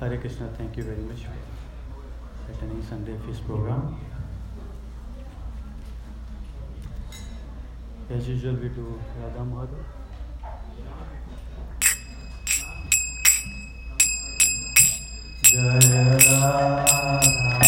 Hare Krishna, thank you very much for attending Sunday Feast program. As usual, we do Radha Madhav. Jaya Radha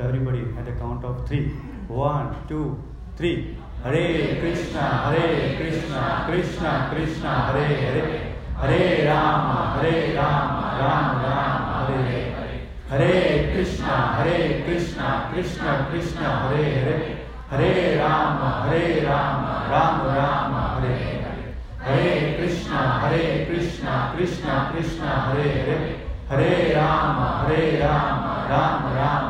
So everybody at the count of three. One, two, three. Hare Krishna, Hare Krishna, Krishna Krishna, Hare Hare. Hare Rama, Hare Rama, Rama Rama, Hare Hare. Hare Krishna, Hare Krishna, Krishna Krishna, Hare Hare. Hare Rama, Hare Rama, Rama Rama, Hare Hare. Hare Krishna, Hare Krishna, Krishna Krishna, Hare Hare. Hare Rama, Hare Rama, Rama Rama,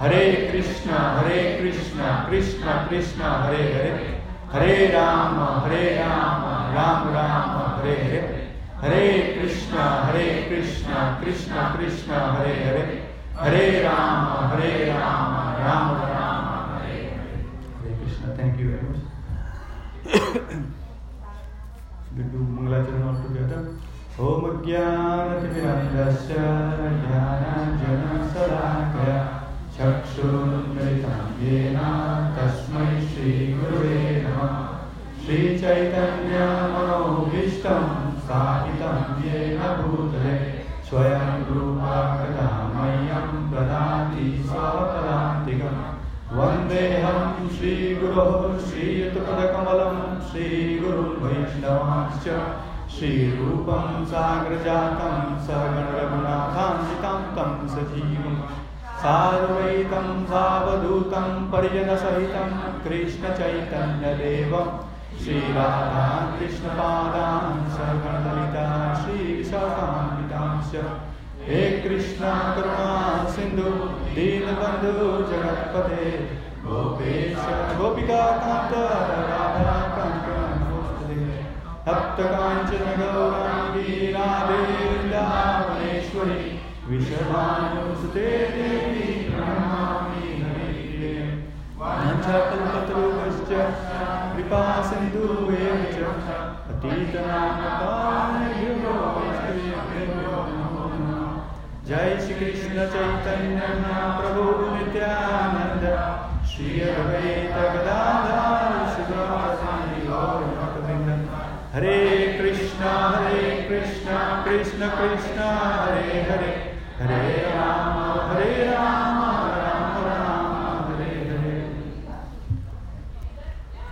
Hare Krishna Hare Krishna Krishna Krishna, Hare Hare. Hare Ram Hare Ram Ram Ram, Hare Hare. Hare Krishna Hare Krishna Krishna Krishna, Hare Hare. Hare Ram Hare Ram Ram Ram, Hare Hare. Krishna thank you very much Bindu मंगलाचरण all together ओम ज्ञान तिरंदस्य ज्ञान जन शलाकया येन तस्मै श्रीगुरुवे नमः। श्रीचैतन्यमनोभीष्टं स्थापितं येन भूतले स्वयं रूपा कदा मह्यं ददाति स्वपदान्तिकम् वन्देऽहं श्रीगुरोः श्रीयुतपदकमलं श्रीगुरुं वैष्णवांश्च श्रीरूपं साग्रजातं सगणरघुनाथान्वितं तं सजीवम् सार्वैतं सावधूतं परिजनसहितं कृष्णचैतन्यदेवं। श्रीराधा कृष्णपादान् सगणललिता श्रीविशाखान्वितांश्च। हे कृष्णा दीनबन्धु जगत्पते। गोपेश गोपिकान्त राधाकान्त नमोस्तुते सप्तकाञ्चन गौराङ्गी राधे वृन्दावनेश्वरी वाञ्छाकल्पतरुश्च कृपा सिन्धुवेव वैष्णवेभ्यो नमो नमः चैतन्य प्रभु नित्यानन्द श्री अद्वैत गदाधर शिवासादि गौरभक्तवृन्द हरे Krishna Hare Krishna, Krishna, Krishna, Hare Hare. Hare Ram Hare Ram Ram Ram Hare Hare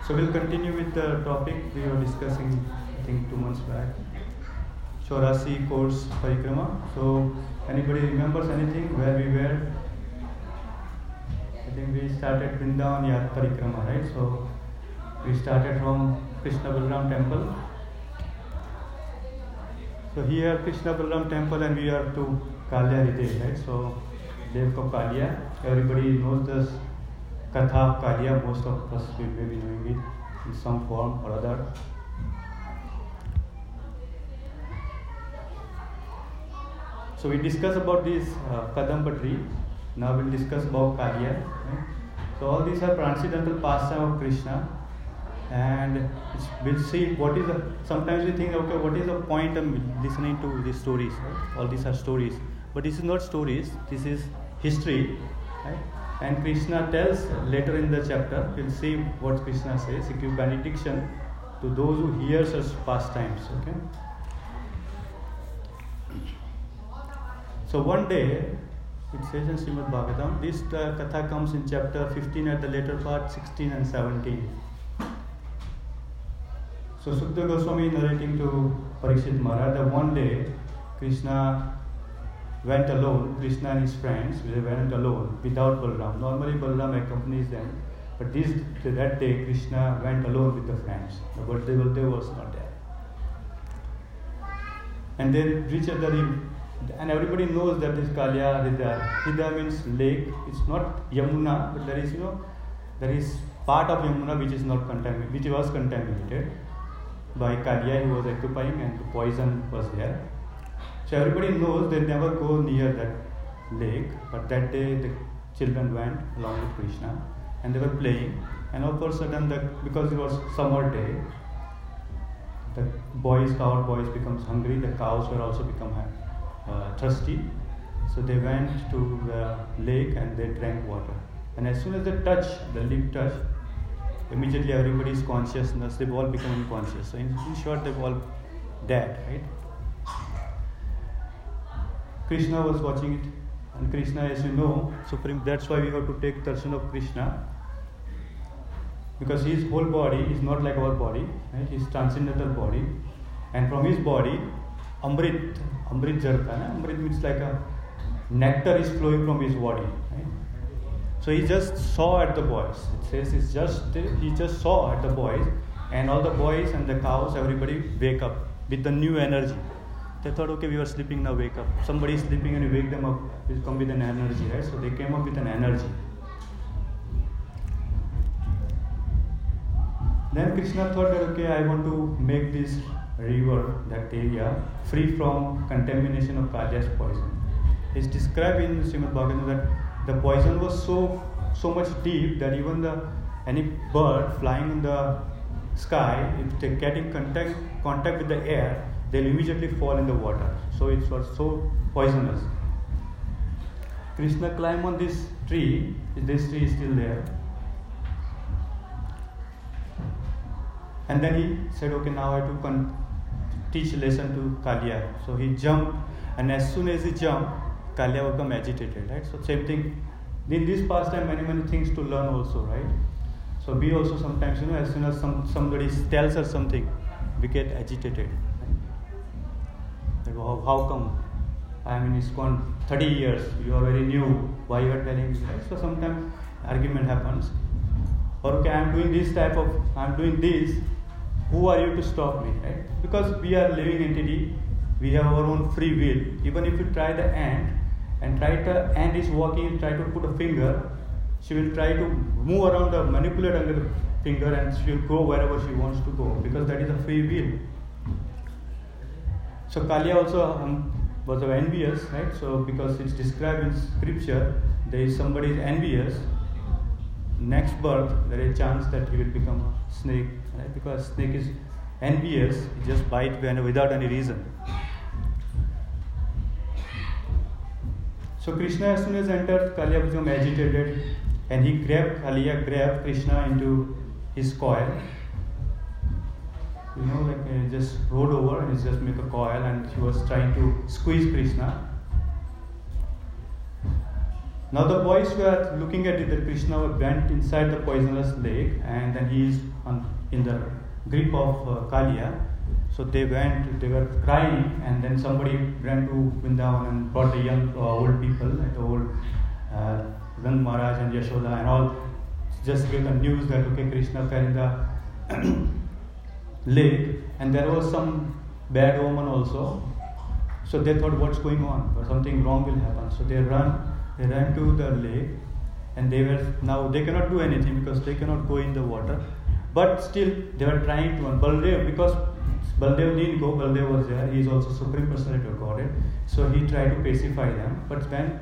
So we'll continue with the topic we were discussing I think two months back. Chaurasi course parikrama. So anybody remembers anything where we were? I think we started Vrindavan Yat parikrama, right? So we started from Krishna Balram temple. So here Krishna Balram temple and we are to Kalya Hriday, right? So Devko Kalya. Everybody knows this Katha of Kalya. Most of us will be knowing it in some form or other. So we discussed about this uh, Kadamba tree. Now we'll discuss about Kalya. right? So all these are transcendental pastime of Krishna, and we'll see what is the. Sometimes we think, okay, what is the point of listening to these stories? Right? All these are stories, but this is not stories. This is history, right? And Krishna tells later in the chapter. We'll see what Krishna says. He gives benediction to those who hear such pastimes. Okay. So one day, it says in Srimad Bhagavatam, this uh, katha comes in chapter 15 at the later part, 16 and 17. So Sukta Goswami narrating to Parikshit Maharaj that one day Krishna went alone, Krishna and his friends, they went alone without Balram. Normally Balram accompanies them, but this that day Krishna went alone with the friends. But Baldev was not there. And they reached the river, and everybody knows that this Kalya Hridaya. Hridaya means lake. It's not Yamuna, but there is you know there is part of Yamuna which is not contaminated, which was contaminated by Kalya he was occupying and the poison was there. So everybody knows they never go near that lake, but that day the children went along with Krishna and they were playing and all of a sudden the, because it was summer day, the boys, cow boys becomes hungry, the cows were also become uh, thirsty. So they went to the lake and they drank water. And as soon as they touch, the lip touch, immediately everybody's consciousness, they've all become unconscious. So in, in short, they've all dead, right? Krishna was watching it, and Krishna, as you know, supreme. That's why we have to take darshan of Krishna, because his whole body is not like our body, right? His transcendental body, and from his body, Amrit, Amrit Jarta, Amrit means like a nectar is flowing from his body, right? So he just saw at the boys. It says it's just he just saw at the boys, and all the boys and the cows, everybody wake up with the new energy. They thought, okay, we were sleeping, now wake up. Somebody is sleeping and you wake them up, you come with an energy, right? So they came up with an energy. Then Krishna thought that okay, I want to make this river, that area, free from contamination of Kalya's poison. It's described in Srimad Bhagavatam that the poison was so so much deep that even the any bird flying in the sky, if they get in contact contact with the air, they'll immediately fall in the water. So it was so poisonous. Krishna climbed on this tree. This tree is still there. And then he said, okay, now I have to con- teach lesson to Kalya. So he jumped, and as soon as he jumped, will become agitated, right? So same thing. In this pastime, many many things to learn also, right? So we also sometimes, you know, as soon as some somebody tells us something, we get agitated. How, how come? I mean, it's gone 30 years. You are very new. Why you are telling me? So sometimes argument happens. Or okay, I am doing this type of, I am doing this. Who are you to stop me? Right? Because we are living entity. We have our own free will. Even if you try the ant, and try to ant is walking, try to put a finger, she will try to move around the manipulate under the finger and she will go wherever she wants to go because that is a free will. So Kalya also um, was envious, right? So because it's described in scripture, there is somebody is envious. Next birth, there is a chance that he will become a snake, right? Because snake is envious, he just bite without any reason. So Krishna, as soon as entered, Kalya became agitated, and he grabbed Kalya, grabbed Krishna into his coil. You know, like uh, just rode over and just make a coil, and he was trying to squeeze Krishna. Now the boys were looking at it that Krishna went inside the poisonous lake, and then he is on, in the grip of uh, Kalya. So they went, they were crying, and then somebody ran to Vrindavan and brought the young, uh, old people, like the old uh, Nand Maharaj and Yashoda and all, just get the news that okay, Krishna fell in the lake, and there was some bad omen also. So they thought, what's going on? Or something wrong will happen. So they run, they ran to the lake, and they were now they cannot do anything because they cannot go in the water. But still, they were trying to. Baldev, because Baldev didn't go, Baldev was there, he is also Supreme Personality of Godhead. So he tried to pacify them. But when,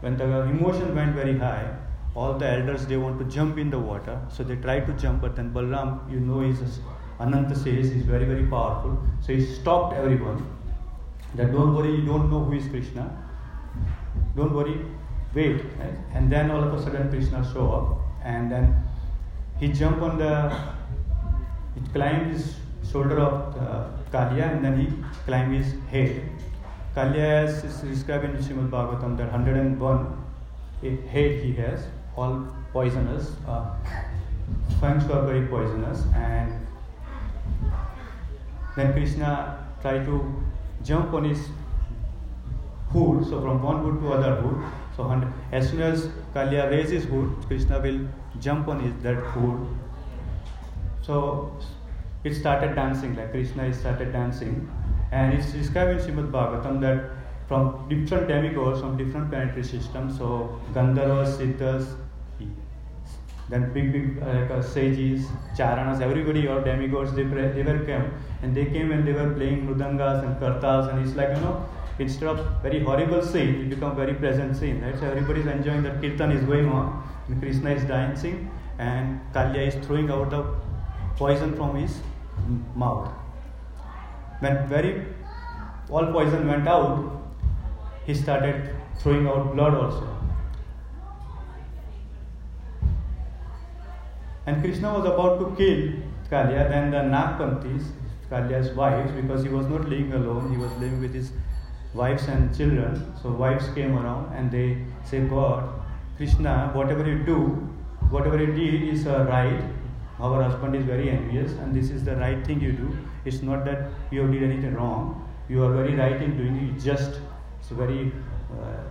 when the emotion went very high, all the elders they want to jump in the water. So they tried to jump, but then Balram, you know, is Ananta says he's very, very powerful. So he stopped everyone. That don't worry, you don't know who is Krishna. Don't worry, wait. Right? And then all of a sudden Krishna show up and then he jumped on the he climbed his shoulder of uh, Kalya and then he climbed his head. Kalya is described in Srimad Bhagavatam that 101 head he has, all poisonous. Uh, fangs were very poisonous and then Krishna tried to jump on his hood. So from one hood to other hood. So as soon as Kalya raises hood, Krishna will jump on his that hood. So it started dancing, like Krishna started dancing. And it's described in Srimad Bhagavatam that from different demigods, from different planetary systems, so Gandharvas, Siddhas, then big, big uh, like, uh, sages, charanas, everybody or demigods, they, they were came and they came and they were playing mrudangas and kartals and it's like, you know, instead of very horrible scene, it become very pleasant scene, right? So everybody is enjoying that kirtan is going on and Krishna is dancing and Kalya is throwing out the poison from his mouth. When very all poison went out, he started throwing out blood also. And Krishna was about to kill Kalya, then the Nagpatnis, Kalya's wives, because he was not living alone, he was living with his wives and children. So wives came around and they say, God, Krishna, whatever you do, whatever you did is uh, right. Our husband is very envious, and this is the right thing you do. It's not that you have did anything wrong. You are very right in doing it. Just it's very uh,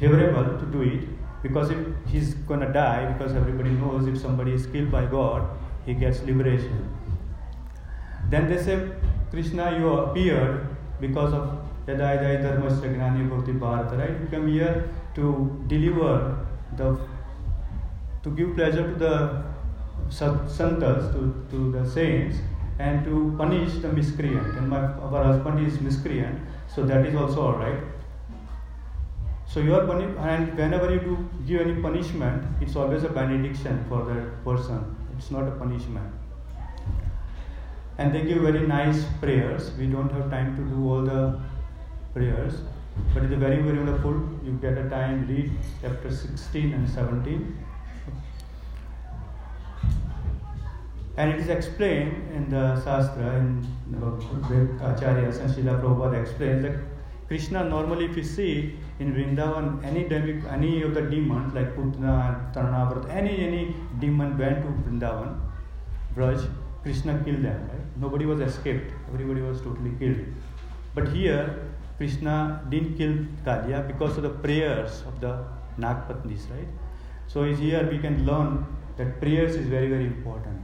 favorable to do it because if he's gonna die, because everybody knows if somebody is killed by God, he gets liberation. Then they say, Krishna, you appeared because of Yadayadai Dharmasya glanir bhavati Bharata, right? You come here to deliver the, to give pleasure to the santas, to, to the saints, and to punish the miscreant. And my, our husband is miscreant, so that is also alright. So you are puni- and whenever you do give any punishment, it's always a benediction for the person. It's not a punishment. And they give very nice prayers. We don't have time to do all the prayers, but it's very very wonderful. You get a time read chapter 16 and 17. And it is explained in the Shastra, in and Srila Prabhupada explains that Krishna normally, if you see in Vrindavan, any demi, any of the demons like Putna, Tarnavrat, any any demon went to Vrindavan, Braj, Krishna killed them. Right? Nobody was escaped. Everybody was totally killed. But here, Krishna didn't kill Kalya because of the prayers of the Nagpatnis, right? So here we can learn that prayers is very very important.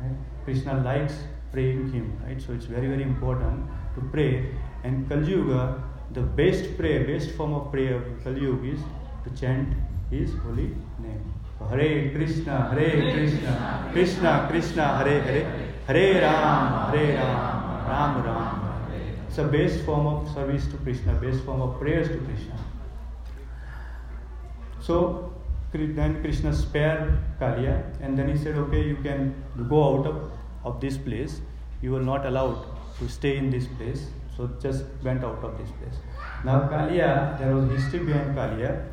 Right? Krishna likes praying him, right? So it's very very important to pray. And Kali Yuga, the best prayer, best form of prayer Yuga is to chant His holy name. Hare Krishna, Hare Krishna, Krishna Krishna, Hare Hare, Hare Ram, Hare Ram, Ram Ram. It's a best form of service to Krishna, best form of prayers to Krishna. So then Krishna spared Kalya and then he said, Okay, you can go out of, of this place. You are not allowed to stay in this place. So just went out of this place. Now Kalya, there was history behind Kalya.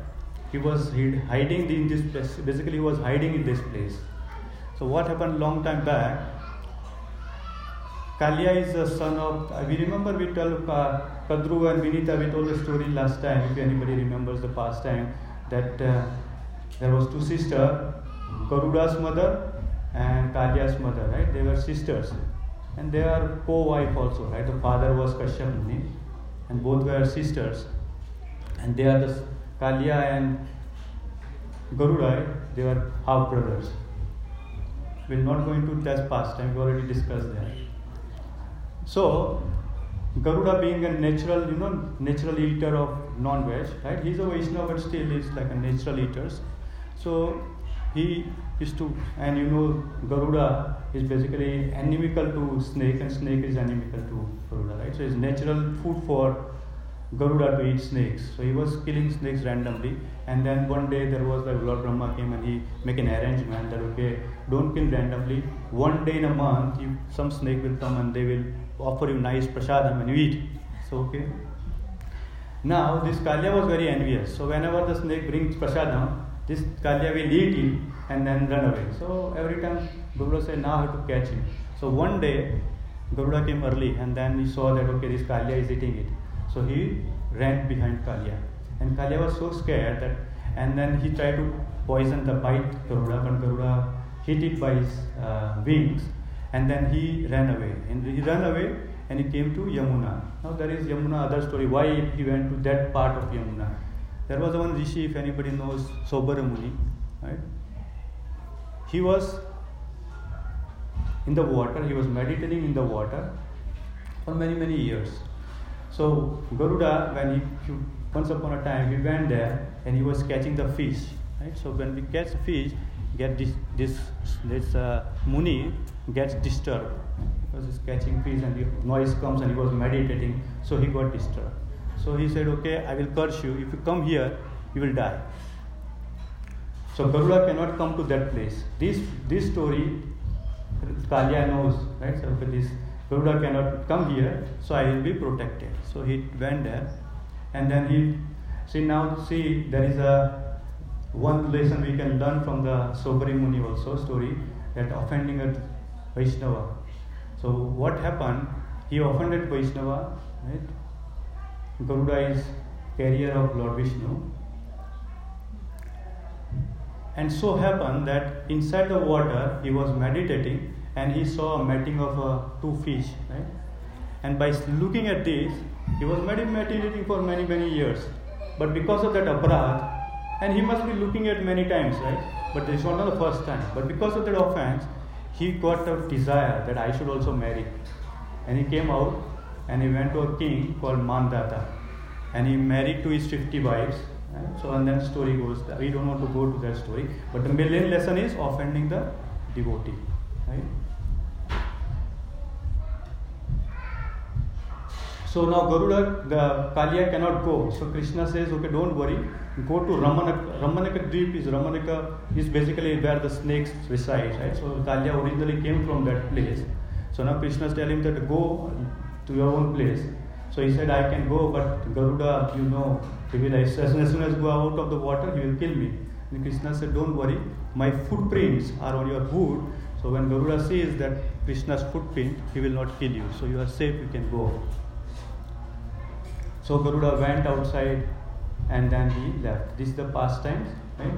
He was hiding in this place. Basically, he was hiding in this place. So what happened long time back? Kalya is the son of. We remember we told uh, Kadru and Vinata. We told the story last time. If anybody remembers the past time, that uh, there was two sisters, Garuda's mother and Kalya's mother. Right? They were sisters, and they are co-wife also. Right? The father was Kashyap Muni, and both were sisters, and they are the Kalya and Garuda. They were half brothers. We're not going to that past time. We already discussed that. So, Garuda being a natural, you know, natural eater of non-veg, right? He's a Vaishnava, but still is like a natural eater. So he used to, and you know, Garuda is basically inimical to snake, and snake is inimical to Garuda, right? So it's natural food for Garuda to eat snakes. So he was killing snakes randomly, and then one day there was the Lord Brahma came and he make an arrangement that okay, don't kill randomly. One day in a month, you, some snake will come and they will offer you nice prasadam and you eat. So okay. Now this Kalya was very envious. So whenever the snake brings prasadam, this Kalya will eat it and then run away. So every time Garuda said, now I have to catch him. So one day Garuda came early and then he saw that okay, this Kalya is eating it. So he ran behind Kalya. And Kalya was so scared that and then he tried to poison the bite Garuda, but Garuda hit it by his uh, wings and then he ran away. And he ran away and he came to Yamuna. Now there is Yamuna, other story, why he went to that part of Yamuna. There was one Rishi, if anybody knows, Sobaramuni, right? He was in the water, he was meditating in the water for many, many years. So Garuda, when he, once upon a time, he went there and he was catching the fish, right? So when we catch fish, get this this this uh, Muni gets disturbed because he's catching fish and the noise comes and he was meditating, so he got disturbed. So he said, Okay, I will curse you. If you come here, you will die. So Garuda cannot come to that place. This this story Kalia knows, right? So this Garuda cannot come here, so I will be protected. So he went there, and then he see now see there is a one lesson we can learn from the Saubhari Muni also story that offending a Vaishnava. So what happened? He offended Vaishnava, right? Garuda is carrier of Lord Vishnu. And so happened that inside the water he was meditating and he saw a mating of uh, two fish, right? And by looking at this, he was meditating for many, many years. But because of that aparadh, and he must be looking at many times, right? But this was not the first time. But because of that offense, he got a desire that I should also marry. And he came out and he went to a king called Mandhata. And he married to his 50 wives. Right? So, and then story goes, we don't want to go to that story. But the main lesson is offending the devotee. Right? So now Garuda, the Kalia cannot go. So Krishna says, okay, don't worry. Go to Ramanaka. Ramanaka Deep is Ramanaka is basically where the snakes reside, right? So Kalia originally came from that place. So now Krishna is telling him that go to your own place. So he said, I can go, but Garuda, you know, he as soon as I go out of the water, he will kill me. And Krishna said, Don't worry, my footprints are on your hood. So when Garuda sees that Krishna's footprint, he will not kill you. So you are safe, you can go. So Garuda went outside and then he left. This is the pastimes, right?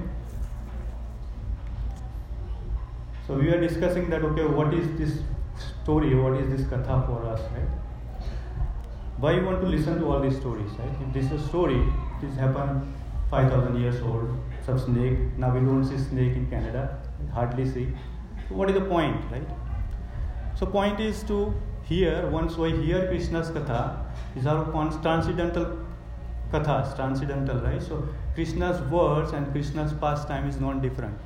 So we are discussing that okay, what is this story? What is this katha for us, right? Why you want to listen to all these stories, right? If this is a story, this happened 5,000 years old, some snake. Now we don't see snake in Canada, hardly see. So what is the point, right? So point is to hear. Once we hear Krishna's katha, these are transcendental kathas, transcendental, right? So Krishna's words and Krishna's pastime is not different.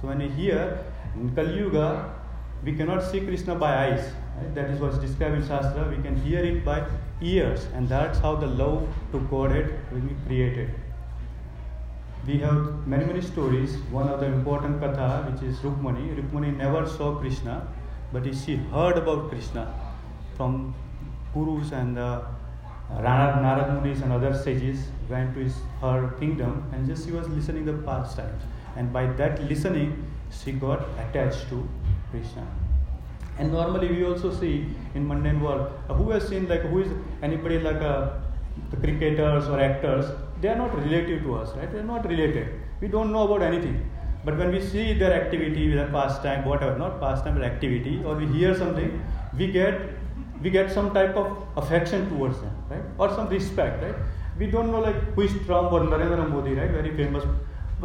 So when we hear in Kali Yuga, we cannot see Krishna by eyes. Right? That is what's described in Shastra. We can hear it by ears, and that's how the love to Godhead will be created. We have many many stories. One of the important katha, which is Rukmani. Rukmani never saw Krishna, but she heard about Krishna from gurus and uh, Narad Munis and other sages went to his, her kingdom and just she was listening the pastimes. And by that listening, she got attached to Krishna. And normally we also see in mundane world, uh, who has seen like who is anybody like uh, the cricketers or actors, they are not relative to us, right? They are not related. We don't know about anything. But when we see their activity, their pastime, whatever, not pastime but activity, or we hear something, we get we get some type of affection towards them, right? Or some respect, right? We don't know like who is Trump or Narendra Modi, right? Very famous.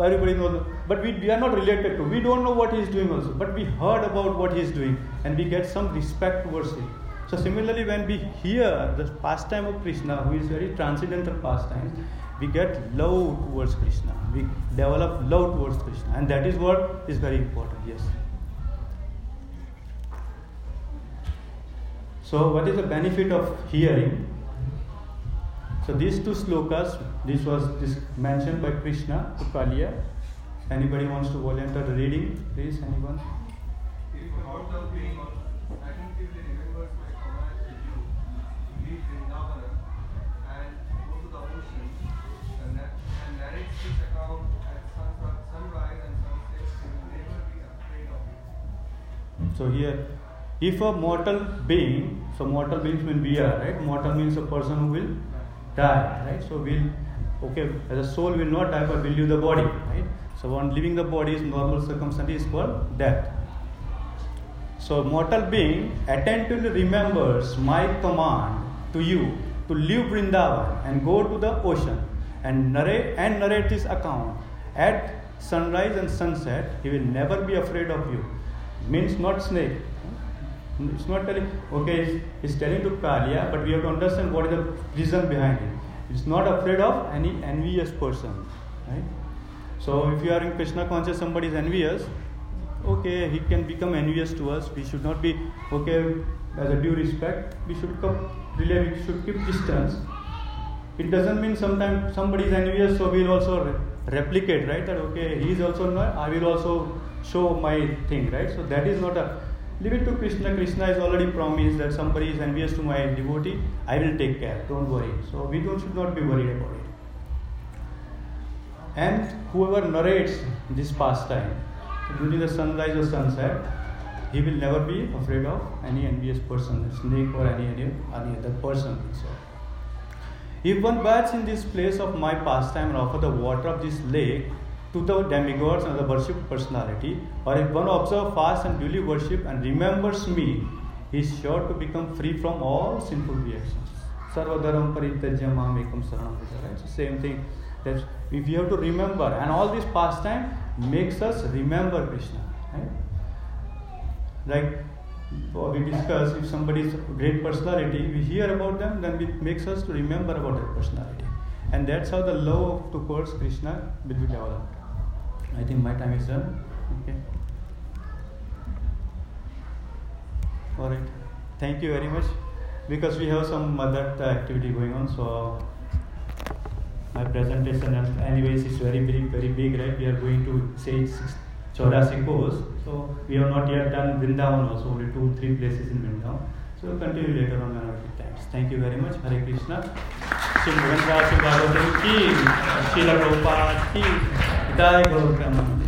Everybody knows, but we, we are not related to. We don't know what he is doing also, but we heard about what he is doing, and we get some respect towards him. So similarly, when we hear the pastime of Krishna, who is very transcendental pastime, we get love towards Krishna. We develop love towards Krishna, and that is what is very important. Yes. So, what is the benefit of hearing? So, these two slokas, this was this mentioned by Krishna to Kaliya. Anybody wants to volunteer the reading? Please, anyone? So here if a mortal being, so mortal beings mean we are, right? Mortal means a person who will die, right? So will okay, as a soul will not die but will leave the body, right? So on leaving the body is normal circumstance is called death. So, mortal being attentively remembers my command to you to leave Vrindavan and go to the ocean and narrate and narrate this account at sunrise and sunset. He will never be afraid of you. Means not snake. Hmm. It's not telling. Okay, he's telling to Kalia, but we have to understand what is the reason behind it. It's not afraid of any envious person, right? So if you are in Krishna conscious, somebody is envious, okay, he can become envious to us. We should not be okay as a due respect. We should come, really, we should keep distance. It doesn't mean sometimes somebody is envious, so we'll also re- replicate, right? That okay, he is also not. I will also show my thing, right? So that is not a. Leave it to Krishna. Krishna has already promised that somebody is envious to my devotee. I will take care. Don't worry. So we don't should not be worried about it. And whoever narrates this pastime during the sunrise or sunset, he will never be afraid of any envious person, snake or any, any, any other person. So, if one bathes in this place of my pastime and offer the water of this lake to the demigods and the worshipped personality, or if one observes fast and duly worship and remembers me, he is sure to become free from all sinful reactions. Sarvadharam parityajya mam ekam saranam Right? So same thing. That if you have to remember, and all this pastime makes us remember Krishna. Right? Like we discuss, if somebody is a great personality, we hear about them, then it makes us to remember about that personality. And that's how the love towards Krishna will be developed. I think my time is done. Okay. All right. Thank you very much. Because we have some other activity going on, so my presentation, anyways, is very, very, very big, right? We are going to say Chaurasi Kos. So we have not yet done Vrindavan also, only two, three places in Vrindavan. So we'll continue later on another times. Thank you very much. Hare Krishna. Sri Bhagavatam ki, Jai Gaur